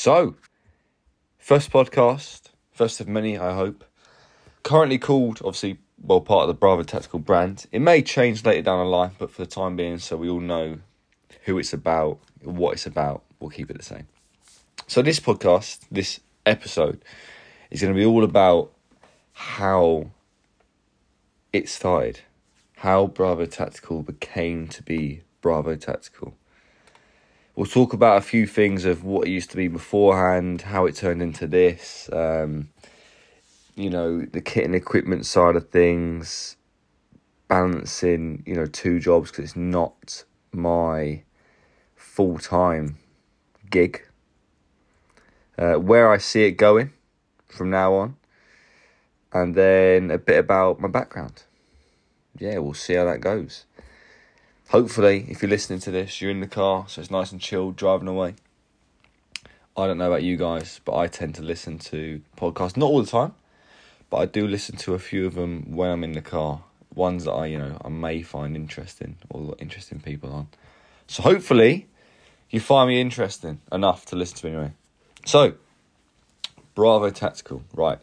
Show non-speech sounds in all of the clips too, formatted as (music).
So, first podcast, first of many, I hope. Currently called, obviously, well, part of the Bravo Tactical brand. It may change later down the line, but for the time being, so we all know who it's about, what it's about, we'll keep it the same. So, this podcast, this episode, is going to be all about how it started, how Bravo Tactical became to be Bravo Tactical. We'll talk about a few things of what it used to be beforehand, how it turned into this, um, you know, the kit and equipment side of things, balancing, you know, two jobs because it's not my full time gig. Uh, where I see it going from now on, and then a bit about my background. Yeah, we'll see how that goes hopefully, if you're listening to this, you're in the car, so it's nice and chilled driving away. I don't know about you guys, but I tend to listen to podcasts not all the time, but I do listen to a few of them when I'm in the car. Ones that I, you know, I may find interesting or interesting people on. So hopefully, you find me interesting enough to listen to anyway. So, Bravo Tactical, right?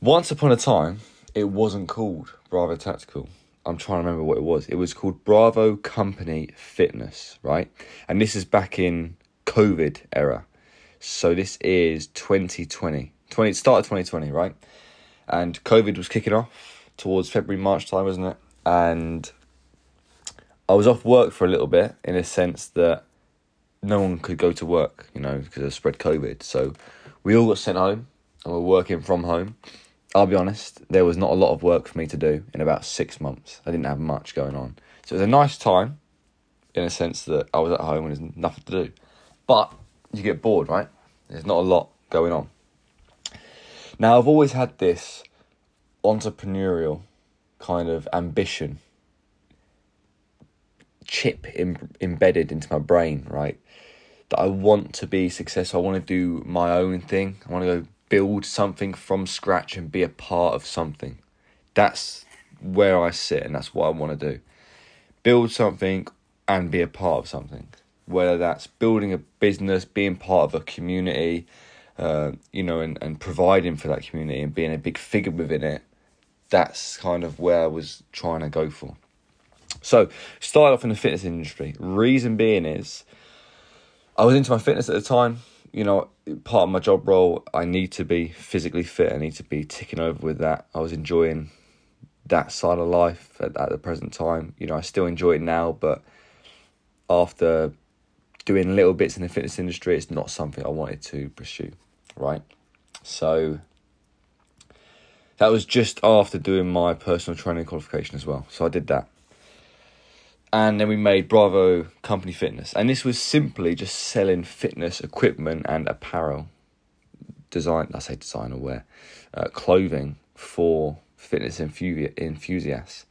Once upon a time, it wasn't called Bravo Tactical. I'm trying to remember what it was. It was called Bravo Company Fitness, right? And this is back in COVID era. So this is 2020. 20 it started 2020, right? And COVID was kicking off towards February, March time, wasn't it? And I was off work for a little bit in a sense that no one could go to work, you know, because of spread COVID. So we all got sent home and we're working from home. I'll be honest, there was not a lot of work for me to do in about six months. I didn't have much going on. So it was a nice time in a sense that I was at home and there's nothing to do. But you get bored, right? There's not a lot going on. Now, I've always had this entrepreneurial kind of ambition chip Im- embedded into my brain, right? That I want to be successful. I want to do my own thing. I want to go build something from scratch and be a part of something. That's where I sit and that's what I want to do. Build something and be a part of something. Whether that's building a business, being part of a community, uh, you know, and, and providing for that community and being a big figure within it, that's kind of where I was trying to go for. So, started off in the fitness industry. Reason being is, I was into my fitness at the time you know, part of my job role, I need to be physically fit. I need to be ticking over with that. I was enjoying that side of life at, at the present time. You know, I still enjoy it now, but after doing little bits in the fitness industry, it's not something I wanted to pursue, right? So that was just after doing my personal training qualification as well. So I did that and then we made Bravo Company Fitness, and this was simply just selling fitness equipment and apparel, design. I say designer wear, uh, clothing for fitness enthusiasts.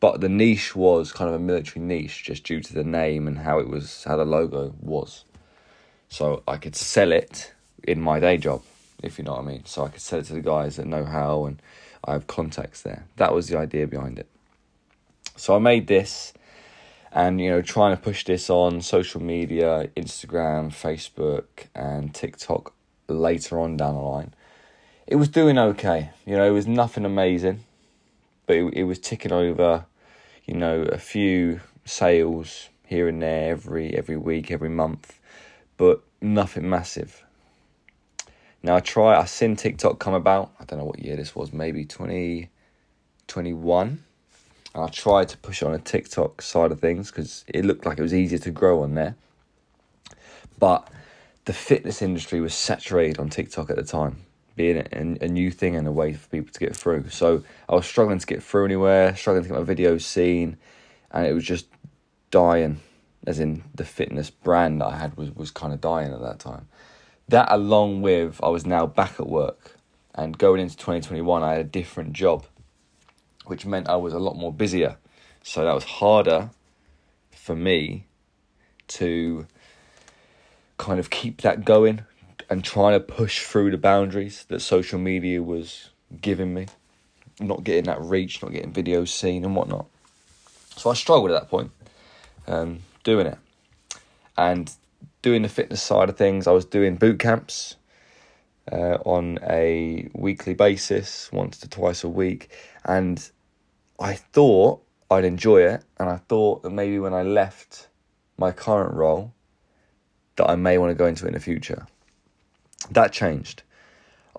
But the niche was kind of a military niche, just due to the name and how it was, how the logo was. So I could sell it in my day job, if you know what I mean. So I could sell it to the guys that know how, and I have contacts there. That was the idea behind it. So I made this and you know trying to push this on social media instagram facebook and tiktok later on down the line. It was doing okay. You know it was nothing amazing but it, it was ticking over you know a few sales here and there every every week every month but nothing massive. Now i try i seen tiktok come about i don't know what year this was maybe 2021 I tried to push on a TikTok side of things because it looked like it was easier to grow on there. But the fitness industry was saturated on TikTok at the time, being a, a new thing and a way for people to get through. So I was struggling to get through anywhere, struggling to get my videos seen, and it was just dying. As in the fitness brand I had was, was kind of dying at that time. That along with I was now back at work and going into 2021 I had a different job which meant I was a lot more busier. So that was harder for me to kind of keep that going and trying to push through the boundaries that social media was giving me. Not getting that reach, not getting videos seen and whatnot. So I struggled at that point, um, doing it. And doing the fitness side of things. I was doing boot camps uh, on a weekly basis, once to twice a week, and I thought I'd enjoy it, and I thought that maybe when I left my current role, that I may want to go into in the future. That changed.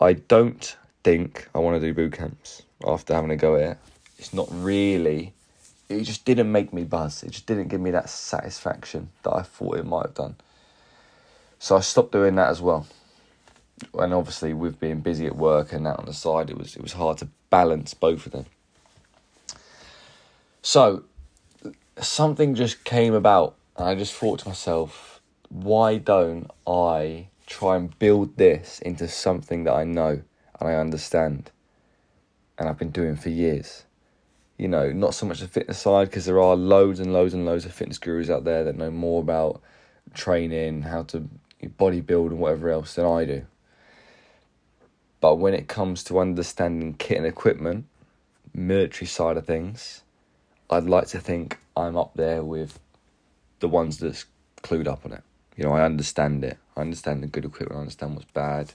I don't think I want to do boot camps after having a go at it. It's not really. It just didn't make me buzz. It just didn't give me that satisfaction that I thought it might have done. So I stopped doing that as well. And obviously, with being busy at work and that on the side, it was it was hard to balance both of them. So something just came about, and I just thought to myself, why don't I try and build this into something that I know and I understand and I've been doing for years? You know, not so much the fitness side because there are loads and loads and loads of fitness gurus out there that know more about training, how to bodybuild, and whatever else than I do. But when it comes to understanding kit and equipment, military side of things, I'd like to think I'm up there with the ones that's clued up on it. You know, I understand it. I understand the good equipment. I understand what's bad.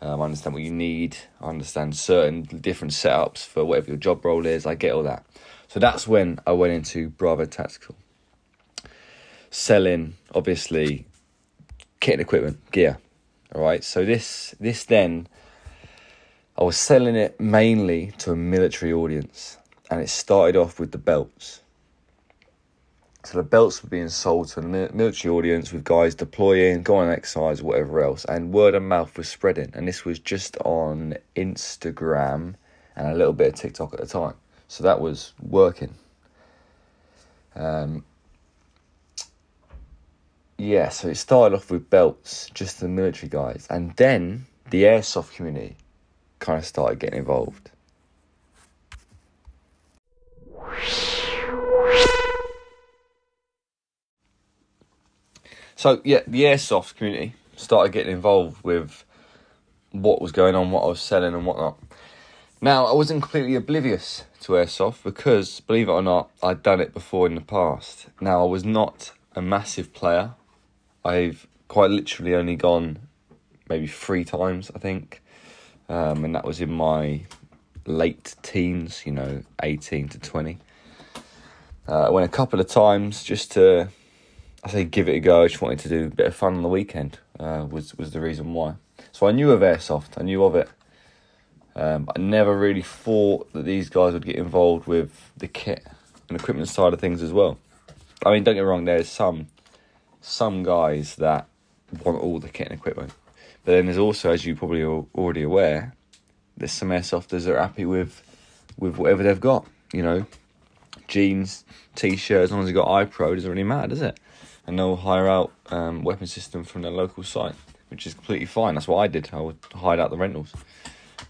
Um, I understand what you need. I understand certain different setups for whatever your job role is. I get all that. So that's when I went into Bravo Tactical. Selling, obviously, kit and equipment, gear. All right. So this this then, I was selling it mainly to a military audience, and it started off with the belts. So the belts were being sold to a military audience with guys deploying, going on exercise, whatever else, and word of mouth was spreading. And this was just on Instagram and a little bit of TikTok at the time. So that was working. Um, yeah, so it started off with belts, just the military guys, and then the airsoft community kind of started getting involved. So yeah, the airsoft community started getting involved with what was going on, what I was selling, and whatnot. Now I wasn't completely oblivious to airsoft because, believe it or not, I'd done it before in the past. Now I was not a massive player. I've quite literally only gone maybe three times, I think, um, and that was in my late teens. You know, eighteen to twenty. Uh, I went a couple of times just to I say give it a go. I just wanted to do a bit of fun on the weekend. Uh, was was the reason why. So I knew of airsoft. I knew of it. Um, I never really thought that these guys would get involved with the kit and equipment side of things as well. I mean, don't get me wrong. There's some some guys that want all the kit and equipment, but then there's also, as you probably are already aware, there's some airsofters that are happy with with whatever they've got. You know, jeans, t-shirts. As long as you got iPro, it doesn't really matter, does it? and they'll hire out um, weapon system from their local site, which is completely fine. That's what I did. I would hide out the rentals,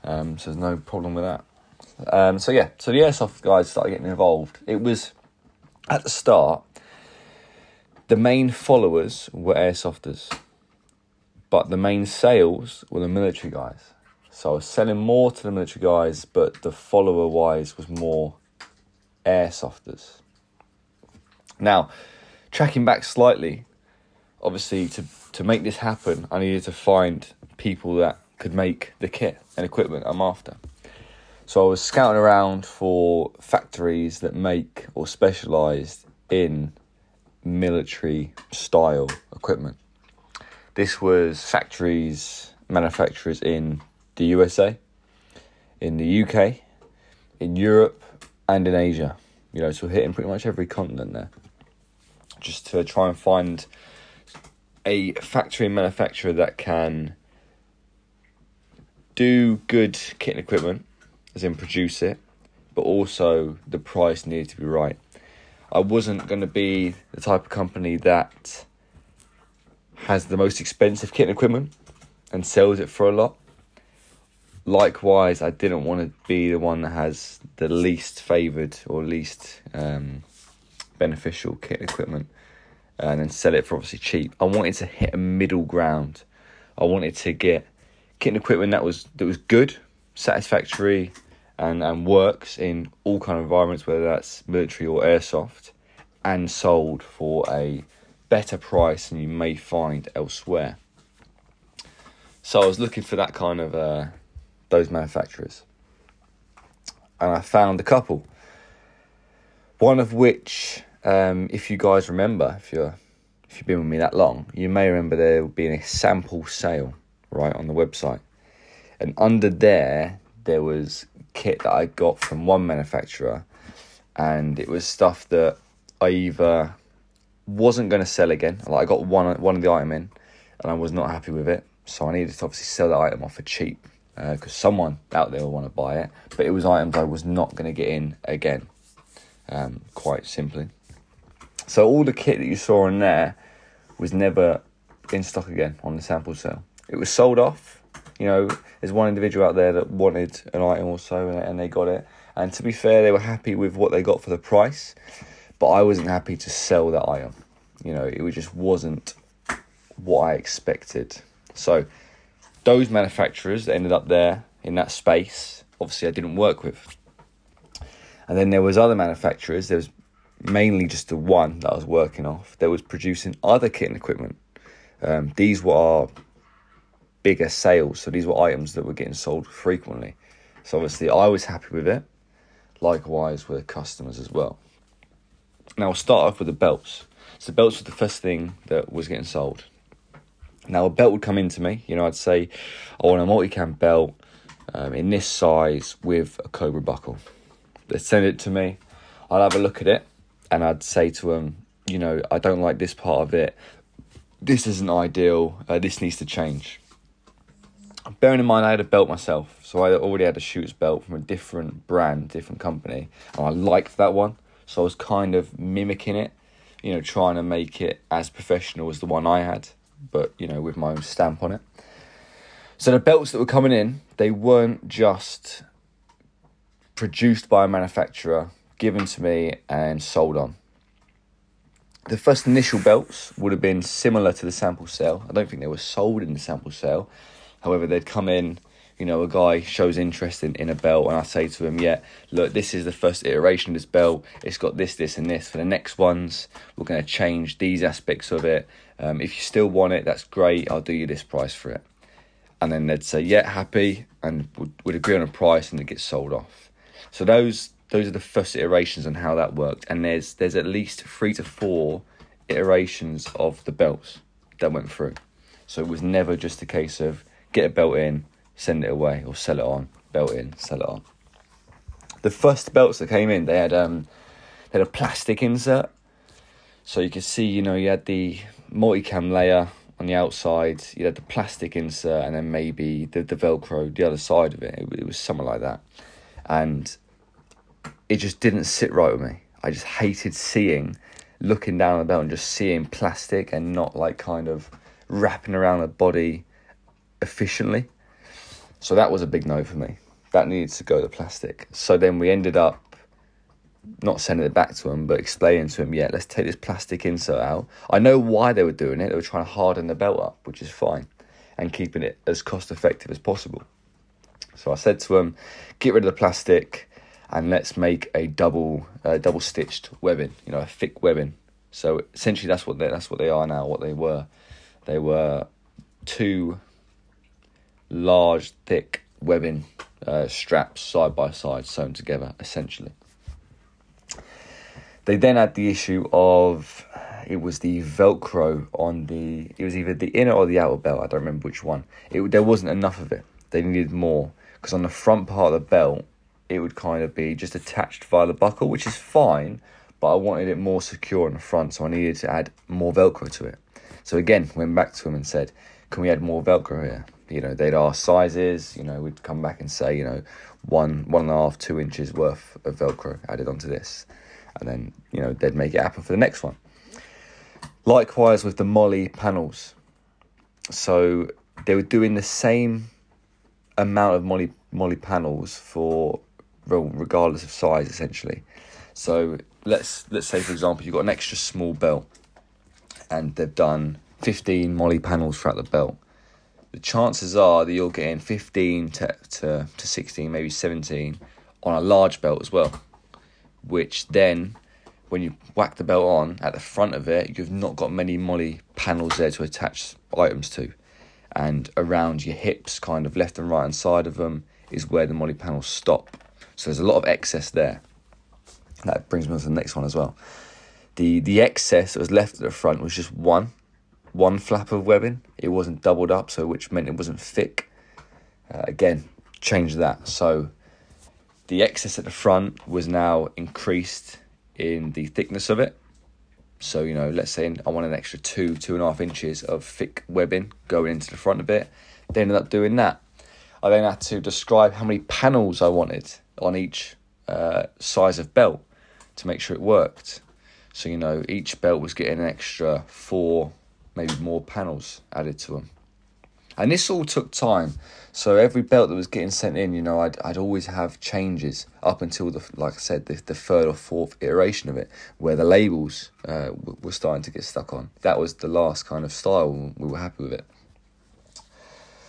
um, so there's no problem with that. Um, so yeah, so the airsoft guys started getting involved. It was at the start. The main followers were airsofters, but the main sales were the military guys. So I was selling more to the military guys, but the follower wise was more airsofters. Now, tracking back slightly, obviously to to make this happen, I needed to find people that could make the kit and equipment I'm after. So I was scouting around for factories that make or specialised in military style equipment. This was factories, manufacturers in the USA, in the UK, in Europe, and in Asia. You know, so hitting pretty much every continent there just to try and find a factory manufacturer that can do good kit and equipment, as in produce it, but also the price needed to be right. I wasn't going to be the type of company that has the most expensive kit and equipment and sells it for a lot. Likewise, I didn't want to be the one that has the least favoured or least um, beneficial kit equipment and then sell it for obviously cheap. I wanted to hit a middle ground. I wanted to get kit and equipment that was that was good, satisfactory, and and works in all kind of environments, whether that's military or airsoft, and sold for a better price than you may find elsewhere. So I was looking for that kind of uh, those manufacturers, and I found a couple. One of which, um, if you guys remember, if you're if you've been with me that long, you may remember there being a sample sale right on the website, and under there there was kit that I got from one manufacturer, and it was stuff that I either wasn't going to sell again. Like I got one one of the item in, and I was not happy with it, so I needed to obviously sell the item off for cheap because uh, someone out there will want to buy it. But it was items I was not going to get in again, um, quite simply. So all the kit that you saw in there was never in stock again on the sample sale. It was sold off. You know, there's one individual out there that wanted an item or so, and they got it. And to be fair, they were happy with what they got for the price but I wasn't happy to sell that item. You know, it just wasn't what I expected. So those manufacturers that ended up there in that space, obviously I didn't work with. And then there was other manufacturers. There was mainly just the one that I was working off. That was producing other kit and equipment. Um, these were our bigger sales, so these were items that were getting sold frequently. So obviously I was happy with it. Likewise with customers as well. Now, I'll start off with the belts. So, belts were the first thing that was getting sold. Now, a belt would come into me. You know, I'd say, I want a multicam belt um, in this size with a Cobra buckle. They'd send it to me. I'd have a look at it and I'd say to them, you know, I don't like this part of it. This isn't ideal. Uh, this needs to change. Bearing in mind, I had a belt myself, so I already had a shooter's belt from a different brand, different company, and I liked that one. So I was kind of mimicking it, you know, trying to make it as professional as the one I had, but, you know, with my own stamp on it. So the belts that were coming in, they weren't just produced by a manufacturer, given to me and sold on. The first initial belts would have been similar to the sample sale. I don't think they were sold in the sample sale. However, they'd come in you know, a guy shows interest in, in a belt and I say to him, yeah, look, this is the first iteration of this belt. It's got this, this, and this. For the next ones, we're going to change these aspects of it. Um, if you still want it, that's great. I'll do you this price for it. And then they'd say, yeah, happy, and would, would agree on a price and it gets sold off. So those those are the first iterations on how that worked. And there's there's at least three to four iterations of the belts that went through. So it was never just a case of get a belt in, send it away or sell it on, belt in, sell it on. The first belts that came in, they had um, they had a plastic insert, so you could see, you know, you had the multicam layer on the outside, you had the plastic insert, and then maybe the, the Velcro the other side of it. it. It was something like that, and it just didn't sit right with me. I just hated seeing, looking down the belt and just seeing plastic and not like kind of wrapping around the body efficiently. So that was a big no for me. That needed to go to plastic. So then we ended up not sending it back to him, but explaining to him, yeah, let's take this plastic insert out. I know why they were doing it. They were trying to harden the belt up, which is fine, and keeping it as cost effective as possible. So I said to him, get rid of the plastic and let's make a double uh, double stitched webbing, you know, a thick webbing. So essentially, that's what they that's what they are now. What they were, they were two large, thick webbing uh, straps side by side sewn together, essentially. They then had the issue of it was the Velcro on the it was either the inner or the outer belt. I don't remember which one. It there wasn't enough of it. They needed more because on the front part of the belt it would kind of be just attached via the buckle, which is fine. But I wanted it more secure on the front, so I needed to add more Velcro to it. So again, went back to him and said, "Can we add more Velcro here?" you know, they'd ask sizes, you know, we'd come back and say, you know, one, one and a half, two inches worth of Velcro added onto this. And then, you know, they'd make it happen for the next one. Likewise with the MOLLE panels. So they were doing the same amount of Molly MOLLE panels for, regardless of size, essentially. So let's let's say, for example, you've got an extra small belt and they've done 15 MOLLE panels throughout the belt the chances are that you're getting 15 to, to, to 16, maybe 17 on a large belt as well, which then when you whack the belt on at the front of it, you've not got many MOLLE panels there to attach items to. And around your hips, kind of left and right hand side of them, is where the MOLLE panels stop. So there's a lot of excess there. That brings me on to the next one as well. The the excess that was left at the front was just one, one flap of webbing. It wasn't doubled up, so which meant it wasn't thick. Uh, again, change that. So the excess at the front was now increased in the thickness of it. So, you know, let's say I want an extra two, two and a half inches of thick webbing going into the front a bit. They ended up doing that. I then had to describe how many panels I wanted on each uh, size of belt to make sure it worked. So, you know, each belt was getting an extra four, maybe more panels added to them. And this all took time. So every belt that was getting sent in, you know, I'd, I'd always have changes up until the, like I said, the, the third or fourth iteration of it, where the labels uh, were starting to get stuck on. That was the last kind of style. We were happy with it.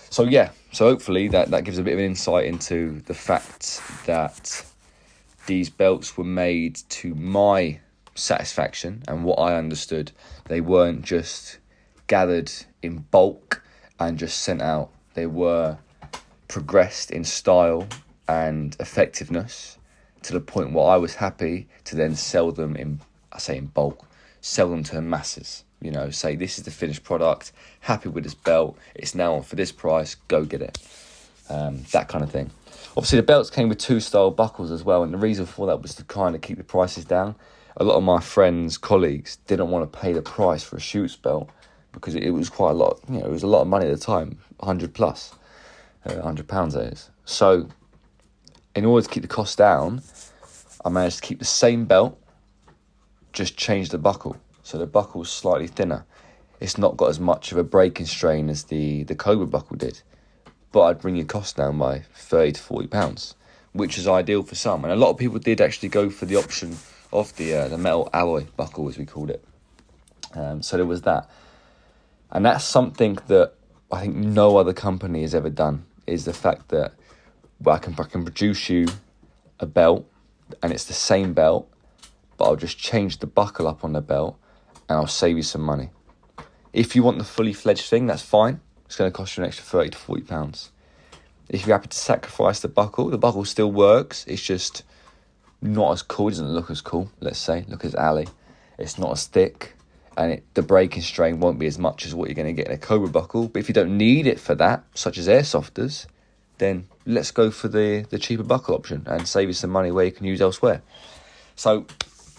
So yeah, so hopefully that, that gives a bit of an insight into the fact that these belts were made to my satisfaction and what I understood. They weren't just gathered in bulk and just sent out. They were progressed in style and effectiveness to the point where I was happy to then sell them in, I say in bulk, sell them to masses. You know, say this is the finished product, happy with this belt, it's now on for this price, go get it. Um, that kind of thing. Obviously, the belts came with two style buckles as well, and the reason for that was to kind of keep the prices down. A lot of my friends, colleagues, didn't want to pay the price for a shoots belt because it, was quite a lot. You know, it was a lot of money at the time, hundred plus, uh, hundred pounds that is. So, in order to keep the cost down, I managed to keep the same belt, just change the buckle. So the buckle's slightly thinner. It's not got as much of a breaking strain as the the Cobra buckle did, but I'd bring your cost down by thirty to forty pounds, which is ideal for some. And a lot of people did actually go for the option of the uh, the metal alloy buckle, as we called it. Um, so there was that. And that's something that I think no other company has ever done is the fact that well, I can I can produce you a belt and it's the same belt, but I'll just change the buckle up on the belt and I'll save you some money. If you want the fully fledged thing, that's fine. It's going to cost you an extra thirty to forty pounds. If you're happy to sacrifice the buckle, the buckle still works. It's just not as cool. It doesn't look as cool. Let's say, look as alley. It's not as thick and it, the breaking strain won't be as much as what you're going to get in a Cobra buckle. But if you don't need it for that, such as airsofters, then let's go for the, the cheaper buckle option and save you some money where you can use elsewhere. So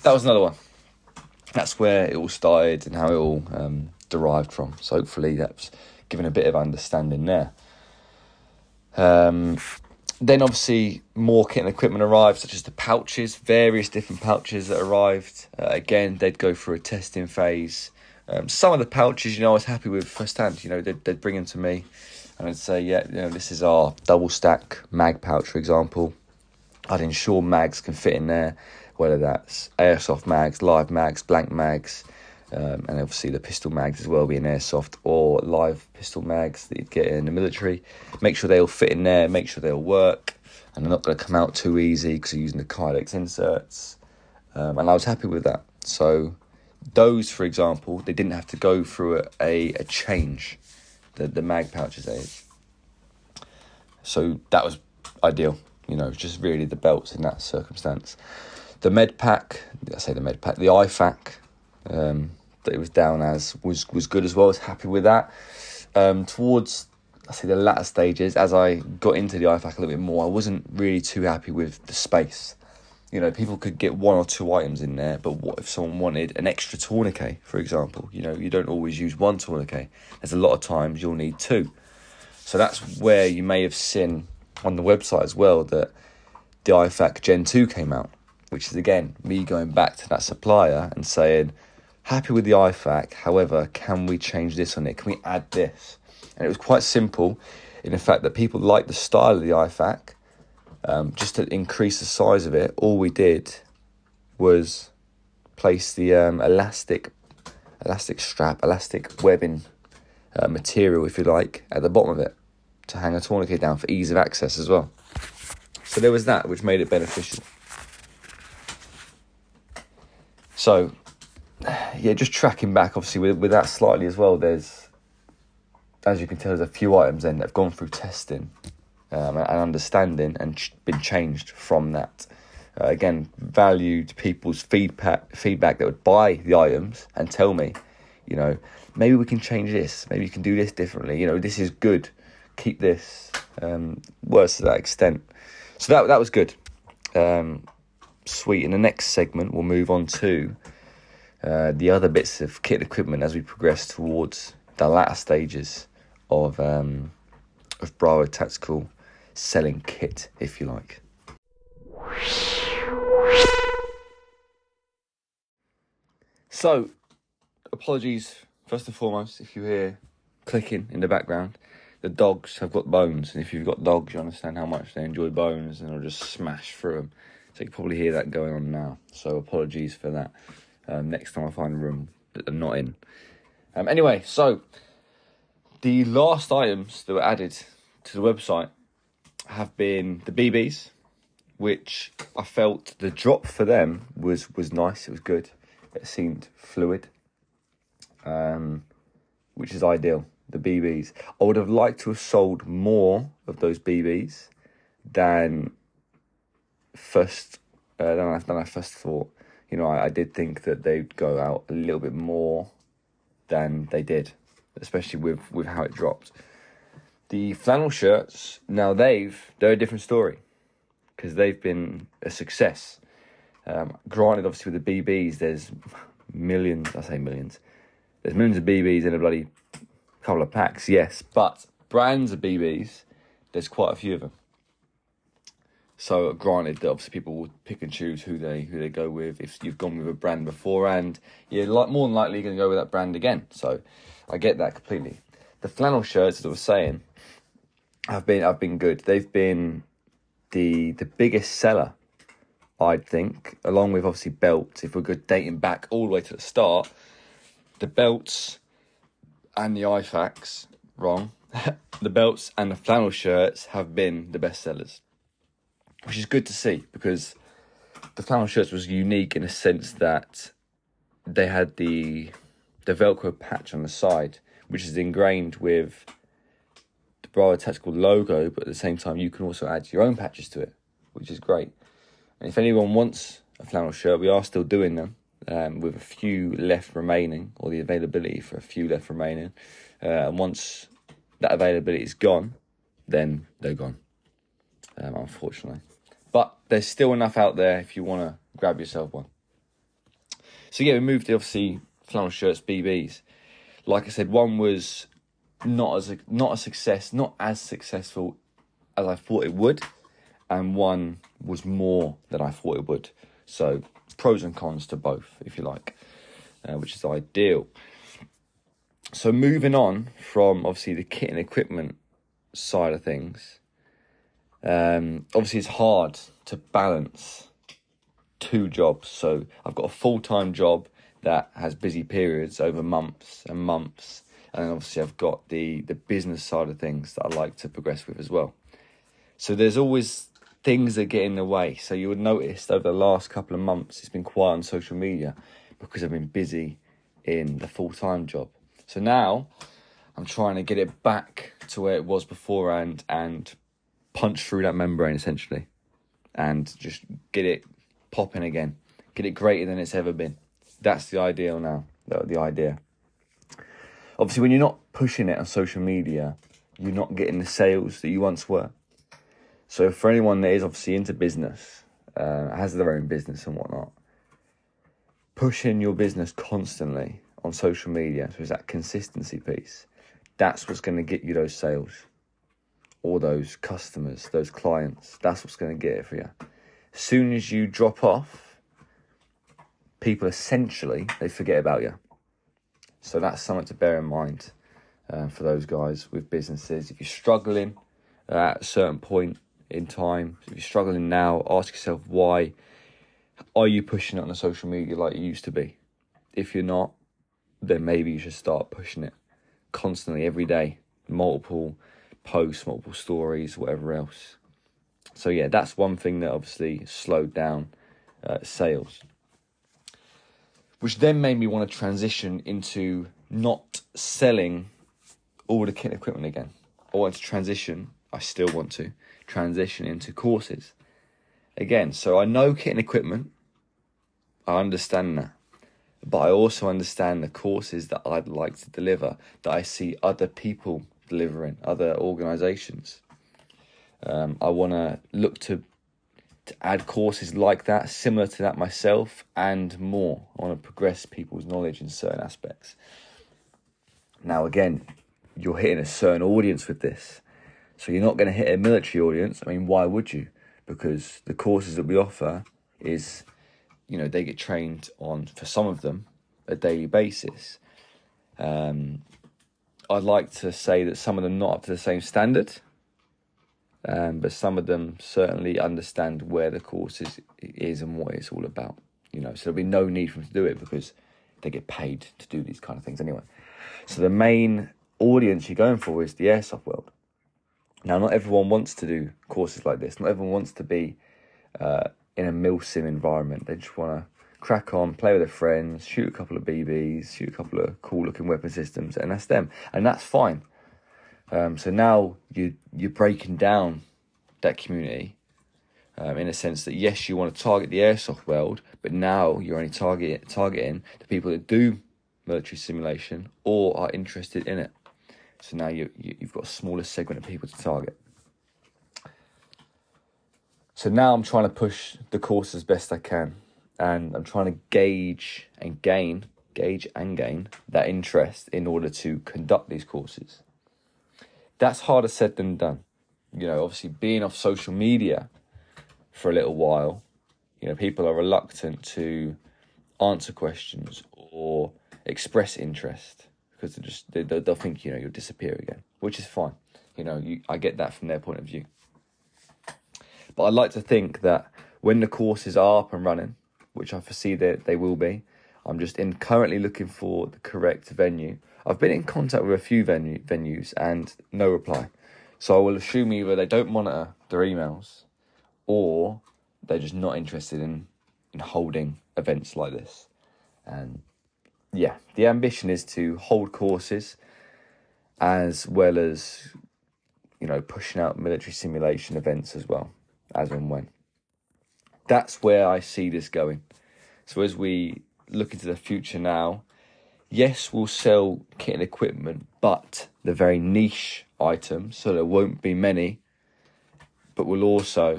that was another one. That's where it all started and how it all um, derived from. So hopefully that's given a bit of understanding there. Um, then obviously more kit and equipment arrived, such as the pouches, various different pouches that arrived. Uh, again, they'd go through a testing phase. Um, some of the pouches, you know, I was happy with firsthand. You know, they'd, they'd bring them to me, and I'd say, yeah, you know, this is our double stack mag pouch, for example. I'd ensure mags can fit in there, whether that's airsoft mags, live mags, blank mags, um, and obviously the pistol mags as well, being airsoft or live pistol mags that you'd get in the military. Make sure they all fit in there, make sure they all work, and they're not going to come out too easy because you're using the Kydex inserts. Um, and I was happy with that. So those, for example, they didn't have to go through a, a, a change, the, the mag pouches age. So that was ideal, you know, just really the belts in that circumstance. The med pack, I say the med pack, the IFAK, um, that it was down as was was good as well. I was happy with that. Um, towards I say the latter stages, as I got into the IFAK a little bit more, I wasn't really too happy with the space. You know, people could get one or two items in there, but what if someone wanted an extra tourniquet, for example? You know, you don't always use one tourniquet. There's a lot of times you'll need two. So that's where you may have seen on the website as well that the IFAK Gen 2 came out, which is again me going back to that supplier and saying, happy with the IFAK, However, can we change this on it? Can we add this? And it was quite simple in the fact that people liked the style of the IFAK. Um, just to increase the size of it, all we did was place the um, elastic, elastic strap, elastic webbing uh, material, if you like, at the bottom of it to hang a tourniquet down for ease of access as well. So there was that, which made it beneficial. So, yeah, just tracking back, obviously, with, with that slightly as well, there's, as you can tell, there's a few items then that have gone through testing um, and understanding and ch- been changed from that. Uh, again, valued people's feedback, feedback that would buy the items and tell me, you know, maybe we can change this, maybe you can do this differently, you know, this is good, keep this, um, words to that extent. So that, that was good. Um, sweet. In the next segment, we'll move on to uh, the other bits of kit equipment as we progress towards the latter stages of um, of Bravo Tactical selling kit, if you like. So, apologies first and foremost if you hear clicking in the background. The dogs have got bones, and if you've got dogs, you understand how much they enjoy bones, and they'll just smash through them. So you can probably hear that going on now. So apologies for that. Um, next time I find a room that I'm not in. Um, anyway, so the last items that were added to the website have been the BBs, which I felt the drop for them was was nice. It was good. It seemed fluid, um, which is ideal. The BBs. I would have liked to have sold more of those BBs than first uh, than I than I first thought. You know, I, I did think that they'd go out a little bit more than they did, especially with with how it dropped. The flannel shirts now they've they're a different story because they've been a success. Um, granted, obviously with the BBs, there's millions. I say millions. There's millions of BBs in a bloody couple of packs, yes, but brands of BBs, there's quite a few of them. So granted obviously people will pick and choose who they who they go with. If you've gone with a brand beforehand, you're like more than likely going to go with that brand again. So I get that completely. The flannel shirts, as I was saying, have been have been good. They've been the the biggest seller, I'd think, along with obviously belts. If we're good dating back all the way to the start, the belts and the IFAKs, wrong. (laughs) the belts and the flannel shirts have been the best sellers which is good to see because the flannel shirts was unique in a sense that they had the the Velcro patch on the side, which is ingrained with the Bravo Tactical logo, but at the same time you can also add your own patches to it, which is great. And if anyone wants a flannel shirt, we are still doing them um, with a few left remaining, or the availability for a few left remaining. Uh, and once that availability is gone, then they're gone, um, unfortunately. But there's still enough out there if you want to grab yourself one. So yeah, we moved to obviously flannel shirts, BBs. Like I said, one was not as a, not a success, not as successful as I thought it would, and one was more than I thought it would. So pros and cons to both, if you like, uh, which is ideal. So moving on from obviously the kit and equipment side of things, um, obviously, it's hard to balance two jobs. So I've got a full time job that has busy periods over months and months, and obviously I've got the the business side of things that I like to progress with as well. So there's always things that get in the way. So you would notice over the last couple of months it's been quiet on social media because I've been busy in the full time job. So now I'm trying to get it back to where it was beforehand and punch through that membrane essentially and just get it popping again, get it greater than it's ever been. That's the ideal now, the, idea. Obviously, when you're not pushing it on social media, you're not getting the sales that you once were. So, for anyone that is obviously into business, uh, has their own business and whatnot, pushing your business constantly on social media, so it's that consistency piece, that's what's going to get you those sales or those customers, those clients. That's what's going to get it for you. As soon as you drop off, people essentially they forget about you. So that's something to bear in mind uh, for those guys with businesses. If you're struggling at a certain point in time, if you're struggling now, ask yourself why are you pushing it on the social media like you used to be? If you're not, then maybe you should start pushing it constantly every day, multiple posts, multiple stories, whatever else. So yeah, that's one thing that obviously slowed down uh, sales. which then made me want to transition into not selling all the kit equipment again. I want to transition, I still want to transition into courses again. So I know kit and equipment, I understand that. But I also understand the courses that I'd like to deliver that I see other people delivering, other organizations. Um, I want to look to to add courses like that, similar to that myself, and more. I want to progress people's knowledge in certain aspects. Now, again, you're hitting a certain audience with this. So you're not going to hit a military audience. I mean, why would you? Because the courses that we offer is, you know, they get trained on, for some of them, a daily basis. Um, I'd like to say that some of them not up to the same standard um, but some of them certainly understand where the course is, is and what it's all about. You know, so there'll be no need for them to do it because they get paid to do these kind of things anyway. So the main audience you're going for is the airsoft world. Now, not everyone wants to do courses like this. Not everyone wants to be uh, in a milsim environment. They just want to crack on, play with their friends, shoot a couple of BBs, shoot a couple of cool looking weapon systems, and that's them. And that's fine. Um, so now you you're breaking down that community um, in a sense that yes, you want to target the airsoft world, but now you're only target targeting the people that do military simulation or are interested in it. So now you, you you've got a smaller segment of people to target. So now I'm trying to push the course as best I can, and I'm trying to gauge and gain, gauge and gain that interest in order to conduct these courses that's harder said than done. You know, obviously being off social media for a little while, you know, people are reluctant to answer questions or express interest because they just they, they'll think you know you'll disappear again, which is fine. You know, you, I get that from their point of view. But I'd like to think that when the courses are up and running, which I foresee that they will be, I'm just in currently looking for the correct venue I've been in contact with a few venue, venues and no reply. So I will assume either they don't monitor their emails or they're just not interested in, in holding events like this. And yeah, the ambition is to hold courses as well as, you know, pushing out military simulation events as well, as and when. That's where I see this going. So as we look into the future now, yes, we'll sell kit and equipment, but the very niche items, so there won't be many, but we'll also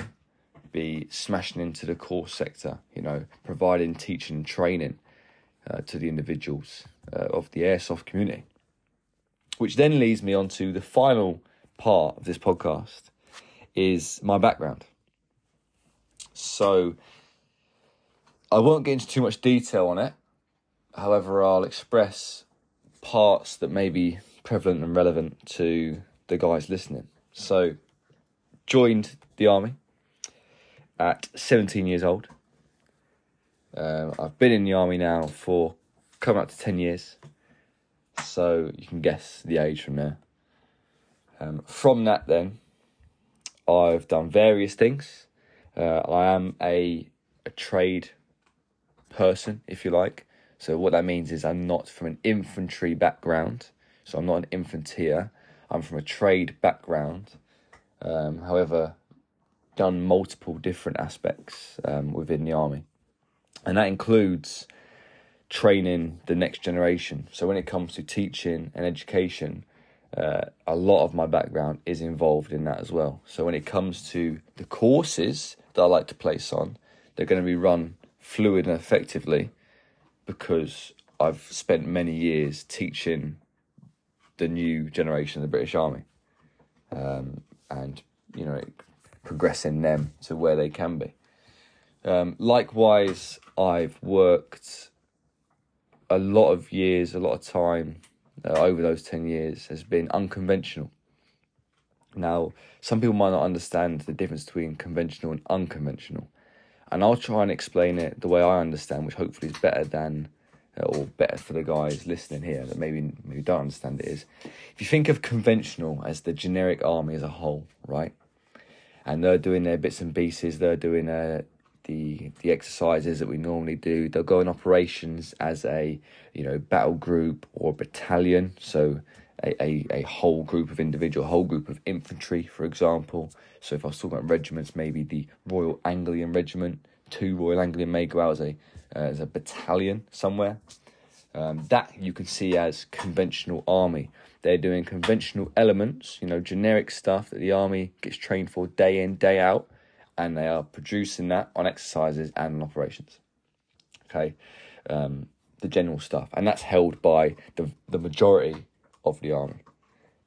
be smashing into the course sector, you know, providing teaching and training uh, to the individuals uh, of the airsoft community. Which then leads me on to the final part of this podcast is my background. So I won't get into too much detail on it However, I'll express parts that may be prevalent and relevant to the guys listening. So, joined the army at 17 years old. Um, I've been in the army now for coming up to 10 years. So, you can guess the age from there. Um, from that, then, I've done various things. Uh, I am a, a trade person, if you like. So what that means is I'm not from an infantry background, so I'm not an infanteer. I'm from a trade background. Um, however, done multiple different aspects um, within the army, and that includes training the next generation. So when it comes to teaching and education, uh, a lot of my background is involved in that as well. So when it comes to the courses that I like to place on, they're going to be run fluid and effectively because I've spent many years teaching the new generation of the British Army, um, and you know, progressing them to where they can be. Um, likewise, I've worked a lot of years, a lot of time uh, over those 10 years has been unconventional. Now, some people might not understand the difference between conventional and unconventional and I'll try and explain it the way I understand, which hopefully is better than uh, or better for the guys listening here that maybe maybe don't understand it is if you think of conventional as the generic army as a whole, right? And they're doing their bits and pieces, they're doing uh, the the exercises that we normally do. They'll go in operations as a you know battle group or battalion. So a, a, a whole group of individual, whole group of infantry, for example. So if I was talking about regiments, maybe the Royal Anglian Regiment, two Royal Anglian may go out as a uh, as a battalion somewhere. Um, that you can see as conventional army. They're doing conventional elements, you know, generic stuff that the army gets trained for day in, day out, and they are producing that on exercises and on operations. Okay, um, the general stuff, and that's held by the the majority of the army.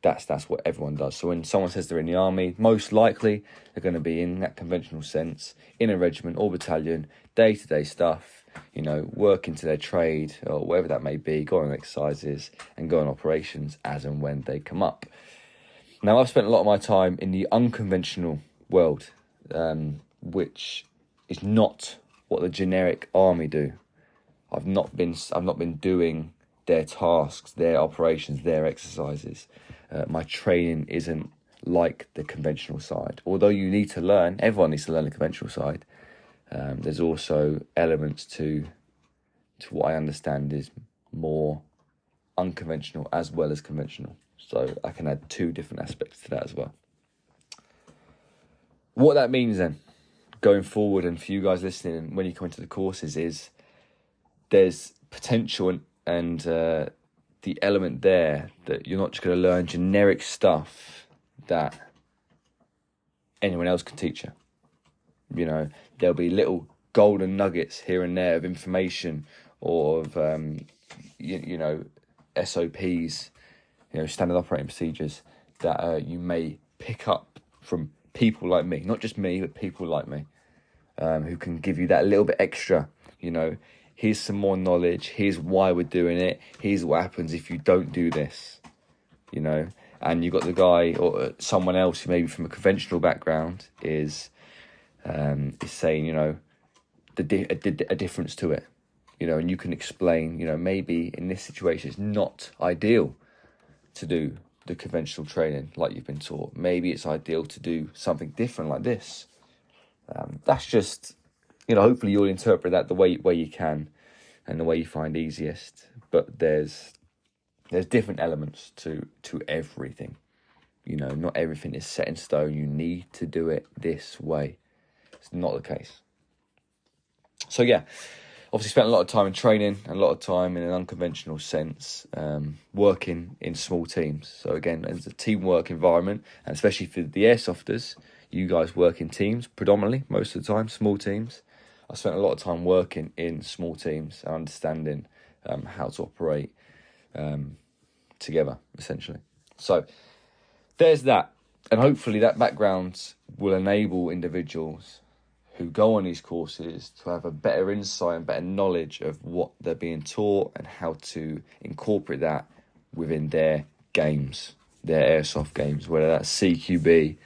That's that's what everyone does. So when someone says they're in the army, most likely they're going to be in that conventional sense in a regiment or battalion, day to day stuff. You know, work into their trade or whatever that may be, go on exercises and go on operations as and when they come up. Now, I've spent a lot of my time in the unconventional world, um, which is not what the generic army do. I've not been I've not been doing their tasks, their operations, their exercises. Uh, my training isn't like the conventional side. Although you need to learn, everyone needs to learn the conventional side. Um, there's also elements to to what I understand is more unconventional as well as conventional. So I can add two different aspects to that as well. What that means then, going forward, and for you guys listening, when you come into the courses, is there's potential and and uh, the element there that you're not just going to learn generic stuff that anyone else can teach you. You know, there'll be little golden nuggets here and there of information or of um, you, you know SOPs, you know standard operating procedures that uh, you may pick up from people like me, not just me, but people like me, um, who can give you that little bit extra. You know, here's some more knowledge, here's why we're doing it, here's what happens if you don't do this, you know. And you've got the guy or someone else who maybe from a conventional background is um, is saying, you know, the di- a, a difference to it, you know, and you can explain, you know, maybe in this situation it's not ideal to do the conventional training like you've been taught. Maybe it's ideal to do something different like this. Um, that's just you know, hopefully you'll interpret that the way way you can and the way you find easiest. But there's there's different elements to to everything. You know, not everything is set in stone. You need to do it this way. It's not the case. So yeah, obviously spent a lot of time in training and a lot of time in an unconventional sense, um, working in small teams. So again, it's a teamwork environment, and especially for the airsofters, you guys work in teams predominantly most of the time, small teams. I spent a lot of time working in small teams and understanding um, how to operate um, together, essentially. So there's that. And hopefully that background will enable individuals who go on these courses to have a better insight and better knowledge of what they're being taught and how to incorporate that within their games, their airsoft games, whether that's CQB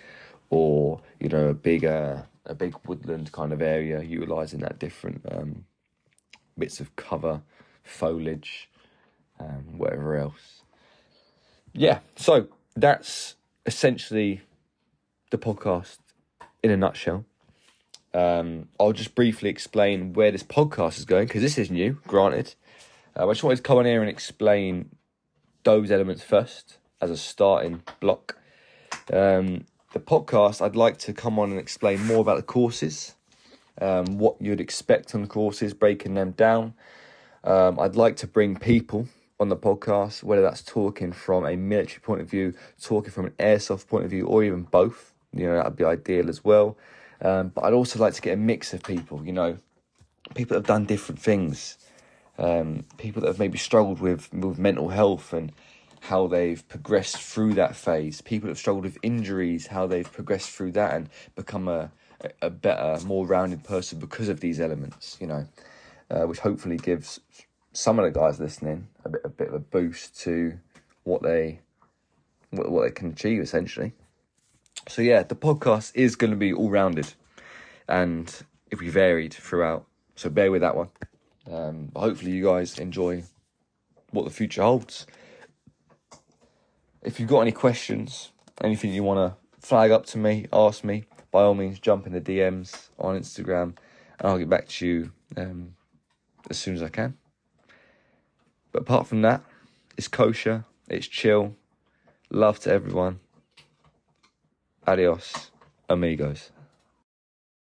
or, you know, a bigger a big woodland kind of area, utilising that different um, bits of cover, foliage, um, whatever else. Yeah, so that's essentially the podcast in a nutshell. Um, I'll just briefly explain where this podcast is going because this is new, granted. Uh, I just wanted to come on here and explain those elements first as a starting block. Um, the podcast, I'd like to come on and explain more about the courses, um, what you'd expect on the courses, breaking them down. Um, I'd like to bring people on the podcast, whether that's talking from a military point of view, talking from an airsoft point of view, or even both. You know, that'd be ideal as well. Um, but I'd also like to get a mix of people, you know, people that have done different things, um, people that have maybe struggled with, with mental health and how they've progressed through that phase. People have struggled with injuries, how they've progressed through that and become a, a better, more rounded person because of these elements, you know, uh, which hopefully gives some of the guys listening a bit, a bit of a boost to what they, what, what they can achieve essentially. So yeah, the podcast is going to be all rounded, and if we varied throughout. So bear with that one. Um, hopefully you guys enjoy what the future holds if you've got any questions, anything you want to flag up to me, ask me, by all means, jump in the DMs on Instagram and I'll get back to you um, as soon as I can. But apart from that, it's kosher, it's chill, love to everyone. Adios, amigos.